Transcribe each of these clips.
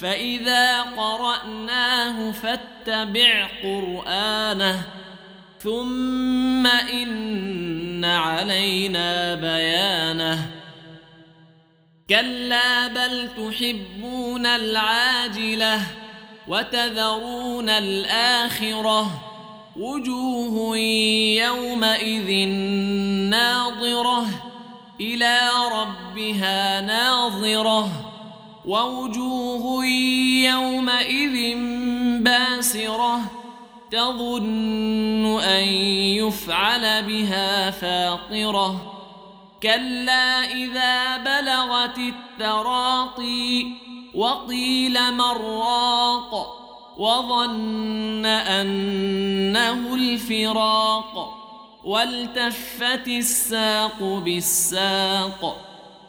فإذا قرأناه فاتبع قرآنه ثم إن علينا بيانه. كلا بل تحبون العاجلة وتذرون الآخرة وجوه يومئذ ناظرة إلى ربها ناظرة. ووجوه يومئذ باسرة تظن أن يفعل بها فاقرة كلا إذا بلغت التراقي وقيل مراق وظن أنه الفراق والتفت الساق بالساق.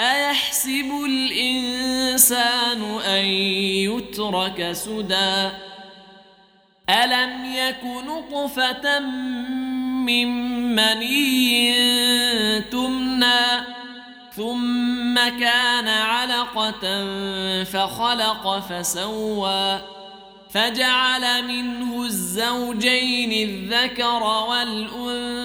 أيحسب الإنسان أن يترك سدى؟ ألم يك نطفة من مني تمنى؟ ثم كان علقة فخلق فسوى. فجعل منه الزوجين الذكر والأنثى.